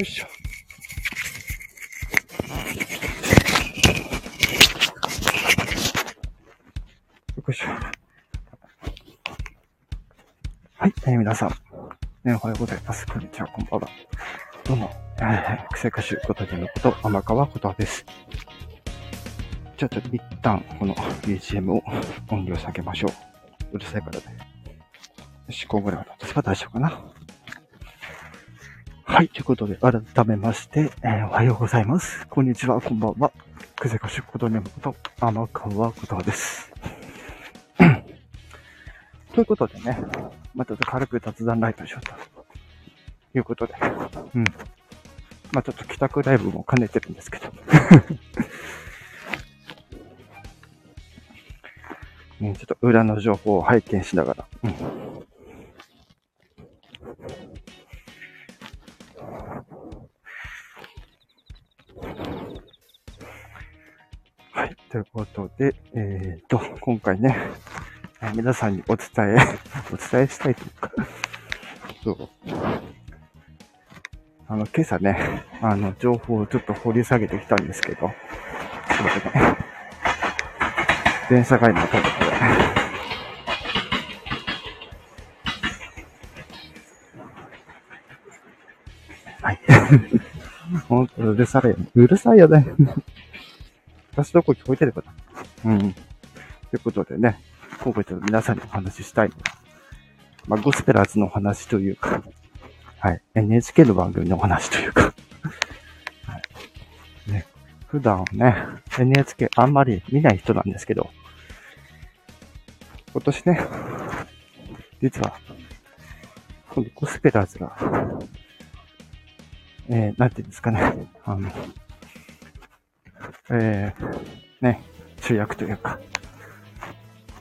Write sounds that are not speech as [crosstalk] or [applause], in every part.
いしょ。よいしょ。はい、えー、皆さん。ね、おはようございます。こんにちは、こんばんは。どうも、えー、癖歌手ことでのこと、天川ことです。じゃあ、ちょっと一旦、この BGM を音量下げましょう。うるさいからね。4個ぐらい渡せば大丈夫かな？はい。ということで、改めまして、えー、おはようございます。こんにちは、こんばんは。くぜかしことねむこと、天川ことです。[coughs] ということでね、まあ、ちょっと軽く雑談ライブしようと。いうことで。うん。まあ、ちょっと帰宅ライブも兼ねてるんですけど。[laughs] ね、ちょっと裏の情報を拝見しながら。うんということで、えっ、と、今回ね、皆さんにお伝え、お伝えしたいというか、そう。あの、今朝ね、あの、情報をちょっと掘り下げてきたんですけど、ちょっとね、電車街のところで、はい。本当うるさいよね、うるさいよね。私どこ聞こえてるかな？うん。ということでね、今回ちょっと皆さんにお話ししたいのは、まあ、ゴスペラーズのお話というか、はい、NHK の番組のお話というか、はい、ね、普段ね、NHK あんまり見ない人なんですけど、今年ね、実は、今度ゴスペラーズが、えー、なんていうんですかね、あの、えー、ね、主役というか、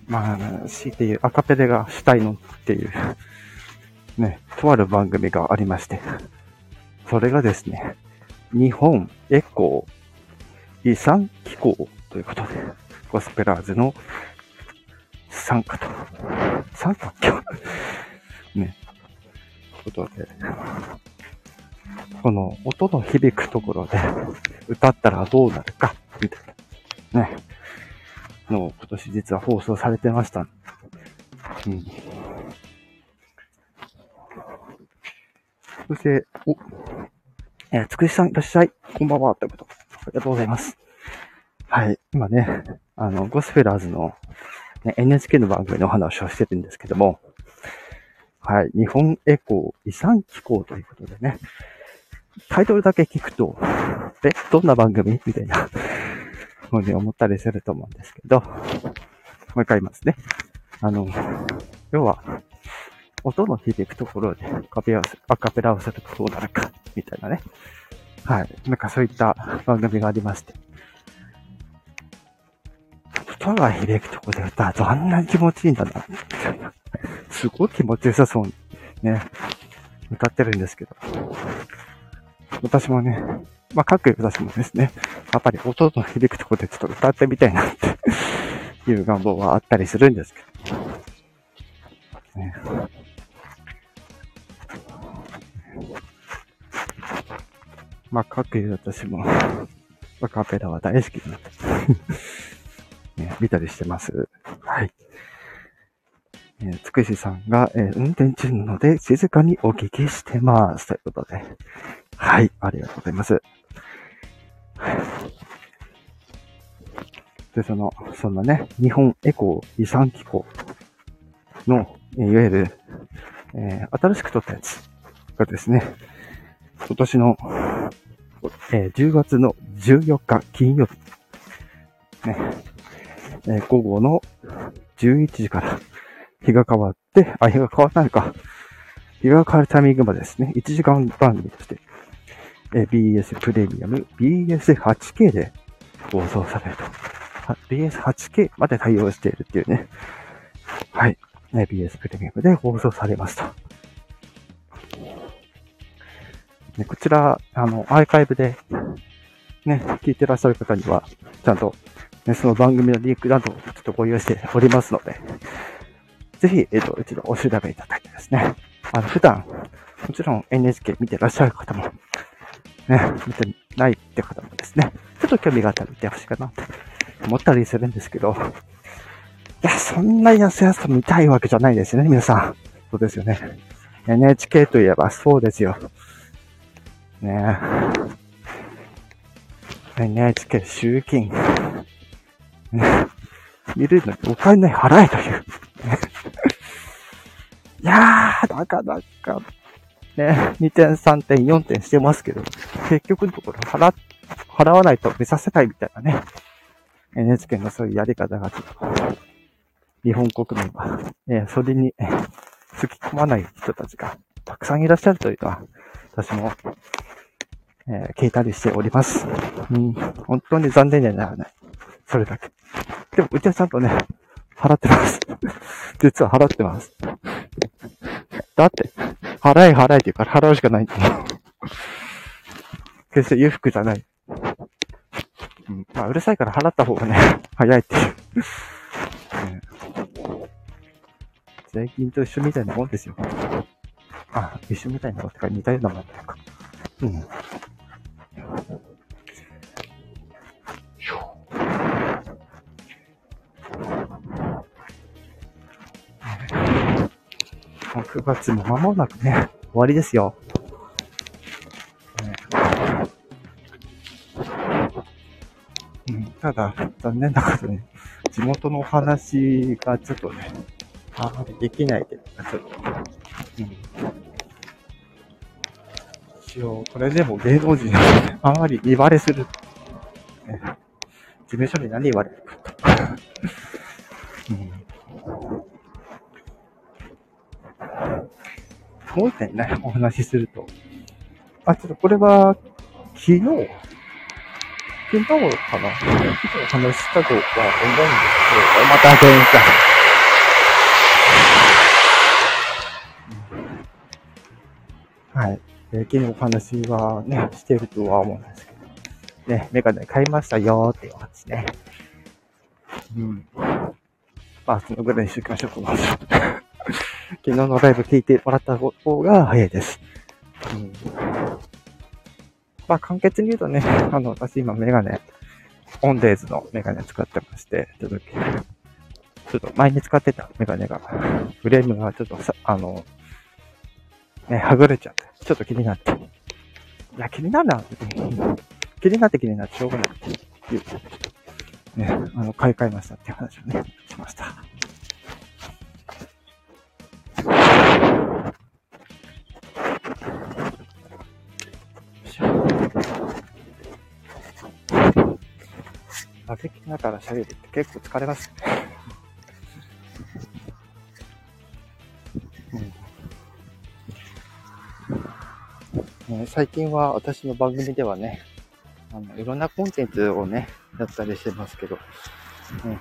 まあ、強いて言うアカペレがしたいのっていう、ね、とある番組がありまして、それがですね、日本エコー遺産機構ということで、ゴスペラーズの参加と、参加今日、ね、ということで、この音の響くところで [laughs] 歌ったらどうなるか、みたいな。ね。の、今年実は放送されてました。うん。そして、お、えー、つくしさんいらっしゃい。こんばんは。ということ。ありがとうございます。はい。今ね、あの、ゴスフェラーズの、ね、NHK の番組のお話をしてるんですけども、はい。日本エコー遺産機構ということでね、タイトルだけ聞くと、え、どんな番組？みたいな、ふうに思ったりすると思うんですけど、もう一回言いますね。あの、要は、音の響くところでカペアアカペラをするとどうなるか、みたいなね。はい。なんかそういった番組がありまして。音が響くところで歌うとあんなに気持ちいいんだな、みたいな。すごい気持ちよさそうに、ね、歌ってるんですけど。私もね、まあ、各私もですね、やっぱり音の響くところでちょっと歌ってみたいなって [laughs] いう願望はあったりするんですけど。ね、まあ、各私も、アカペラは大好きになって、[laughs] ね、見たりしてます。はい。えー、つくしさんが、えー、運転中なので静かにお聞きしてます。ということで。はい、ありがとうございます。[laughs] で、その、そんなね、日本エコー遺産機構の、いわゆる、えー、新しく撮ったやつがですね、今年の、えー、10月の14日金曜日、ね、えー、午後の11時から日が変わって、あ、日が変わったのか。日が変わるタイミングまでですね、1時間番組としてえ BS プレミアム、BS8K で放送されると。BS8K まで対応しているっていうね。はい。ね、BS プレミアムで放送されました。ね、こちら、あの、アーカイブで、ね、聞いてらっしゃる方には、ちゃんと、ね、その番組のリンクなどをちょっとご用意しておりますので、ぜひ、えっ、と、一度お調べいただいてですね。あの、普段、もちろん NHK 見てらっしゃる方も、ね、見てないって方もですね、ちょっと興味があったら見てほしいかなって思ったりするんですけど、いや、そんな安々見たいわけじゃないですよね、皆さん。そうですよね。NHK といえばそうですよ。ねえ。NHK 集金。ね、見るのにお金払えという。いやー、なかなか、ね、[laughs] 2点、3点、4点してますけど、結局のところ払、払わないと見させないみたいなね。NHK のそういうやり方が、日本国民は、ね、それに、突き込まない人たちがたくさんいらっしゃるというのは、私も、えー、聞いたりしております。うん、本当に残念にならない。それだけ。でも、うちはちゃんとね、払ってます。[laughs] 実は払ってます。だって、払え払えって言うから払うしかないんだ。[laughs] 決して裕福じゃない。うん、まあ、うるさいから払った方がね、[laughs] 早いっていう。税金と一緒みたいなもんですよ。あ、一緒みたいなもんってか似たようなもんだよか。うん。9月も間もなくね、終わりですよ。ねうん、ただ、残念なことに、地元のお話がちょっとね、あまりできないで、ちょっと、うん。一応、これでも芸能人あんまり言われする。ね、事務所に何言われるか。うん。もう一点ね、お話しすると。あ、ちょっとこれは、昨日、昨日かな？昨日話したとは思うんですけど、また現在。はい。えー、昨日お話はね、してるとは思うんですけど、ね、メガネ買いましたよっていう話ね。うん。まあ、そのぐらいにしときましょう、この話。昨日のライブ聞いてもらった方が早いです。うん。まあ、簡潔に言うとね、あの、私今メガネ、オンデーズのメガネ使ってまして、ちょっと、ちょっと前に使ってたメガネが、フレームがちょっとさ、あの、ね、はぐれちゃって、ちょっと気になって。いや、気になるな。気になって気になってしょうがないっていう。ね、あの、買い替えましたって話をね、しました。歩きながら喋るって結構疲れます。ね。最近は私の番組ではね、あの、いろんなコンテンツをね、やったりしてますけど、ね、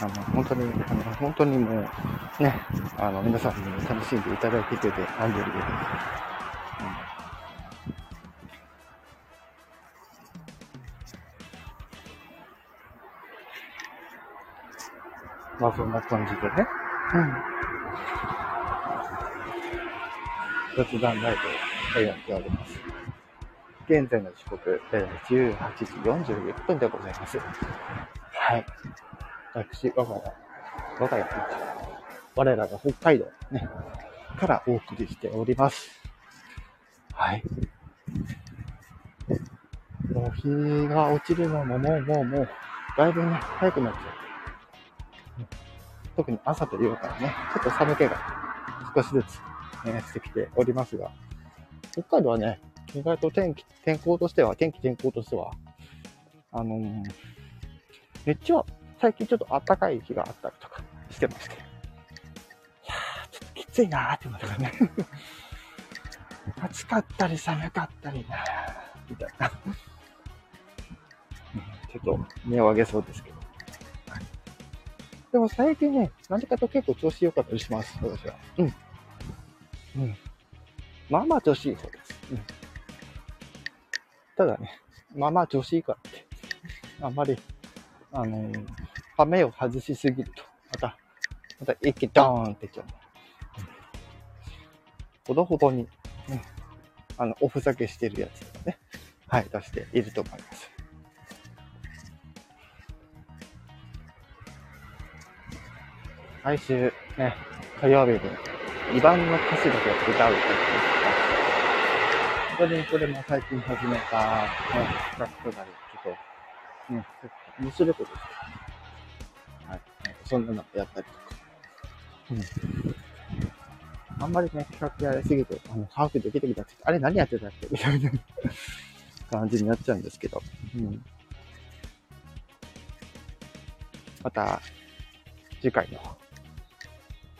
あの、本当に、あの、本当にもう、ね、あの、皆さんに楽しんでいただけてて、何よりで、まあそんな感じでね。うん。雑談ライブをやっております。現在の時刻、えー、18時41分でございます。はい。私、我が家、我が家、我らが北海道ね、からお送りしております。はい。もう日が落ちるのももうもうもう、だいぶね、早くなっちゃう。特に朝というからね、ちょっと寒気が少しずつ、ね、してきておりますが、北海道はね、意外と天気、天候としては、天気天候としては、あのー、めっちゃ最近ちょっと暖かい日があったりとかしてますけど。いやー、ちょっときついなーって思ったからね。[laughs] 暑かったり寒かったりな、みたいな。ちょっと目を上げそうですけど。でも最近ね、何かと結構調子良かったりします、私は。うん。うん。まあまあ調子いいそうです。うん。ただね、まあまあ調子いいからって、あんまり、あのー、羽目を外しすぎると、また、また一気ドーンっていっちゃう。ほどほどに、ね、あの、おふざけしてるやつとかね、はい、出していると思います。来週ね、火曜日に2番の歌詞だけ歌うというか、本当にこれも最近始めた、ね、企画とかで、ちょっと、ね、面白いことですはい。そんなのやったりとか。うん。あんまりね、企画やりすぎて、あの、把握できてきたって、あれ何やってたっけ？みたいな感じになっちゃうんですけど。うん。また、次回の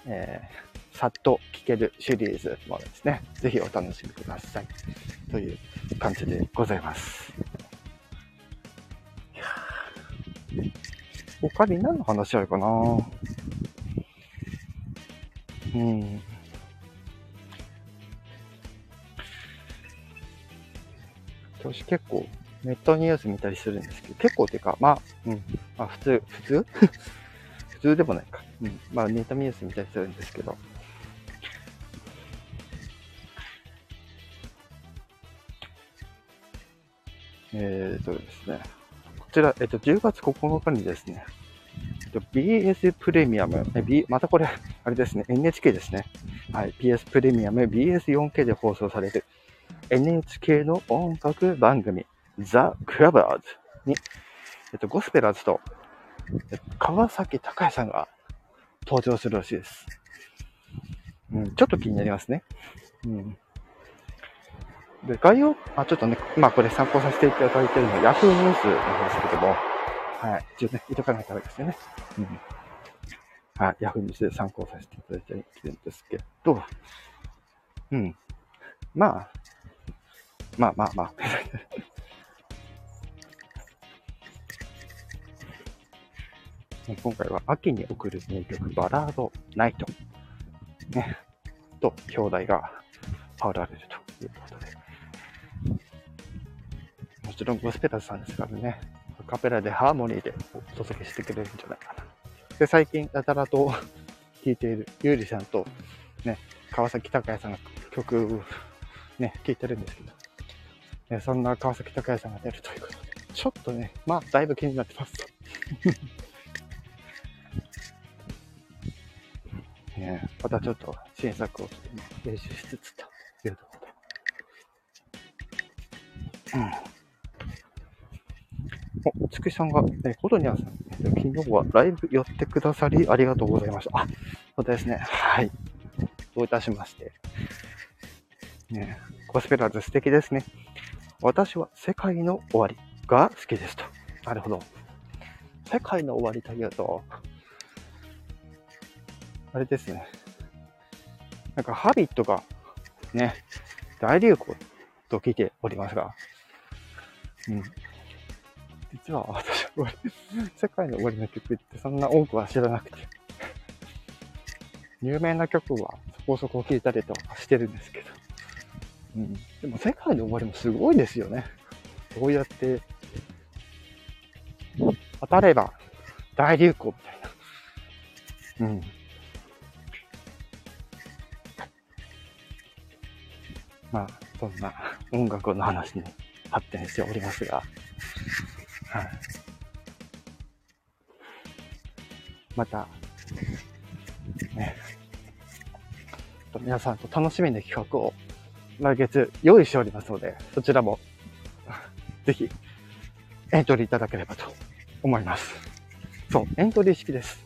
えー、さっと聞けるシリーズもですね、ぜひお楽しみください。という感じでございます。他に何の話あるかな？うん。私結構ネットニュース見たりするんですけど、結構っていうか、まあ、うん、まあ普通、普通？普通でもないか。うん。まあ、ネタニュース見たりするんですけど。えっ、ー、とですね。こちら、えっ、と、10月9日にですね、BS プレミアム、B、またこれ、[laughs] あれですね、NHK ですね。はい、BS プレミアム、BS4K で放送される NHK の音楽番組、ザ・クラバーズに、えっと、ゴスペラーズと川崎隆也さんが登場するらしいです。うん、ちょっと気になりますね。うん。で、概要、あ、ちょっとね、まあこれ参考させていただいているのは Yahoo ニュースなんですけども、はい、一応ね、いとかないからですよね。うん。はい、Yahoo ニュースで参考させていただいてるんですけど、うん。まあ、まあまあまあ。今回は秋に送る名曲バラードナイト、ね、と表題がパられるということで。もちろんゴスペラーズさんですからね、カペラでハーモニーでお届けしてくれるんじゃないかな。で、最近やたらと聴いているゆうりさんと、ね、川崎隆也さんが曲ね、聴いてるんですけど、ね、そんな川崎隆也さんが出るということで、ちょっとね、まあ、だいぶ気になってます。またちょっと新作を練習しつつというところで。うん。お、つくしさんが、え、コトニャンさん、昨日はライブ寄ってくださりありがとうございました。あ、そうですね。はい。どういたしまして。ね、ゴスペラーズ素敵ですね。私は世界の終わりが好きですと。なるほど。世界の終わりというと、あれですね。なんか、ハビットが、ね、大流行と聞いておりますが、うん。実は私は、世界の終わりの曲ってそんな多くは知らなくて、有名な曲はそこそこ聴いたりとかしてるんですけど、うん。でも世界の終わりもすごいですよね。どうやって、当たれば大流行みたいな。うん。まあ、そんな音楽の話に発展しておりますが、はい。また、ね、皆さんと楽しみな企画を来月用意しておりますので、そちらもぜひエントリーいただければと思います。そう、エントリー式です。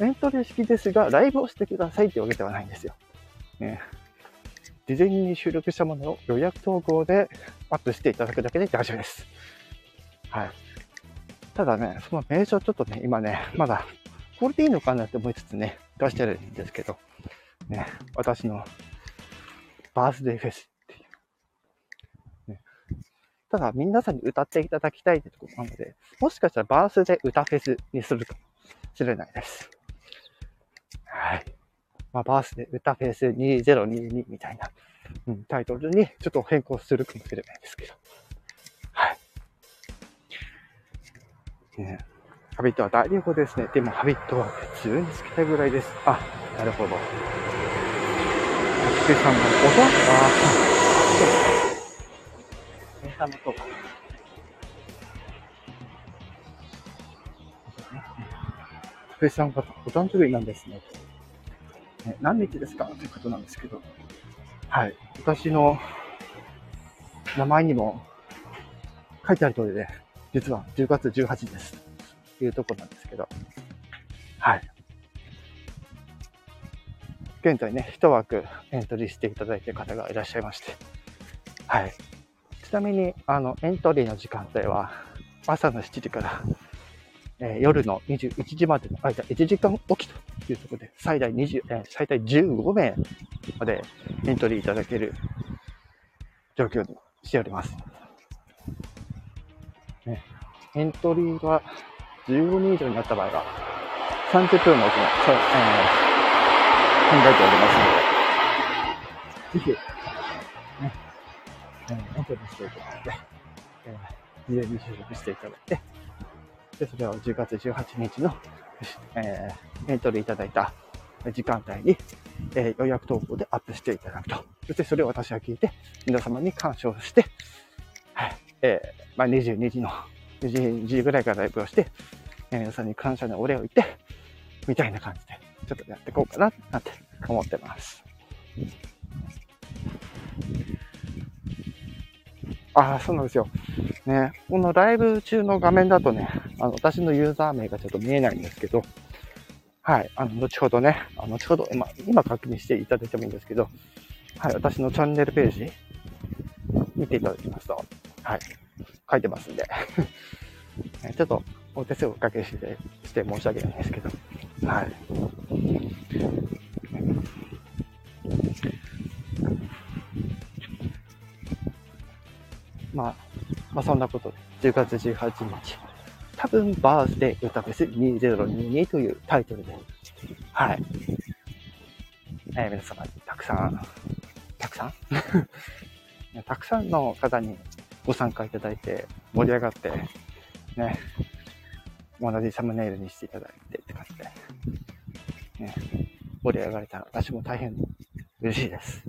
エントリー式ですが、ライブをしてくださいってわけではないんですよ。ね、事前に収録したものを予約投稿でアップしていただくだけで大丈夫です。はい。ただね、その名称ちょっとね、今ね、まだ、これでいいのかなって思いつつね、出してるんですけど、ね、私のバースデーフェスっていう。ね、ただ、皆さんに歌っていただきたいってところなので、もしかしたらバースデー歌フェスにするかもしれないです。はい。まあ、バースデー歌フェス2022みたいな、うん、タイトルにちょっと変更するかもしれないですけど。はい。ね、ハビットは大流行ですね。でもハビットは普通に好きなぐらいです。あ、なるほど。つけさんが、おばあ、下のとこ。福井さんがお誕生日なんですね。何日ですか？ということなんですけど。はい。私の名前にも書いてある通りで、実は10月18日です。というところなんですけど。はい。現在ね、一枠エントリーしていただいている方がいらっしゃいまして。はい。ちなみに、あの、エントリーの時間帯は、朝の7時から、えー、夜の21時までの間、1時間おきというところで、最大20、え、最大15名までエントリーいただける状況にしております。ね、エントリーが15人以上になった場合は、30分のうちの、えー、考えておりますので、ぜひ、ね、えー、エントリーしていただいて、えー、事前に収録していただいて、で、それを10月18日の、えー、エントリーいただいた時間帯に、えー、予約投稿でアップしていただくと。そしてそれを私は聞いて、皆様に干渉して、はい、えー、まあ、22時の、22時ぐらいからライブをして、えー、皆さんに感謝のお礼を言って、みたいな感じで、ちょっとやっていこうかな、なんて思ってます。ああ、そうなんですよ。ね、このライブ中の画面だとね、あの、私のユーザー名がちょっと見えないんですけど、はい、あの、後ほどね、あの後ほど、ま今確認していただいてもいいんですけど、はい、私のチャンネルページ、見ていただきますと、はい、書いてますんで、[laughs] ちょっとお手数をおかけしてして申し訳ないんですけど、はい。まあ、まあそんなことで、10月18日、多分バースデー歌フェス2022というタイトルで、はい。えー、皆様にたくさん、たくさん？[laughs] たくさんの方にご参加いただいて、盛り上がって、ね、同じサムネイルにしていただいてって感じで、ね、盛り上がれたら私も大変嬉しいです。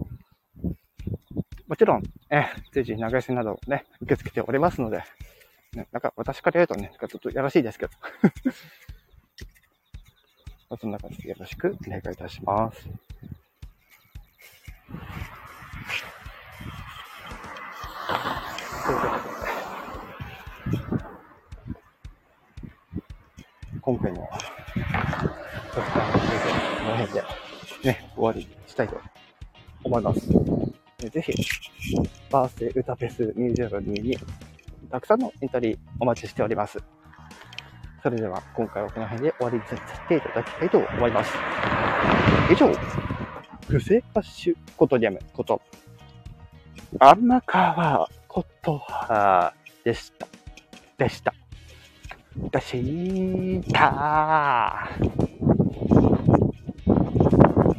もちろん、え、随時長せなどね、受け付けておりますので、ね、なんか私から言うとね、ちょっとやらしいですけど。[laughs] そんな感じでよろしくお願いいたします。ということで、今回の特番の先生この辺でね、終わりしたいと思います。ぜひ、バースデー歌フェス2022に、たくさんのエントリーお待ちしております。それでは今回はこの辺で終わりにさせていただきたいと思います。以上、不正ハッシュことリアムこと、天川ことはでした。でした。でした。